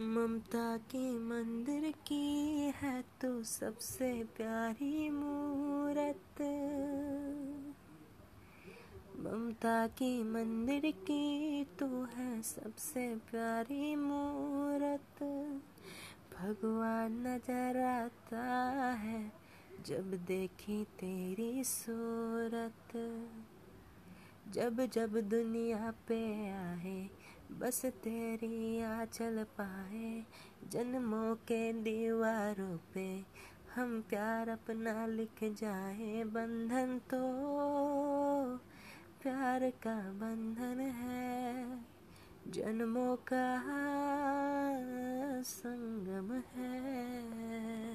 ममता के मंदिर की है तो सबसे प्यारी मूरत। ममता की मंदिर की तो है सबसे प्यारी मूरत। भगवान नज़र आता है जब देखी तेरी सूरत। जब जब दुनिया पे आए बस तेरी आ चल पाए, जन्मों के दीवारों पे हम प्यार अपना लिख जाए। बंधन तो प्यार का बंधन है, जन्मों का संगम है।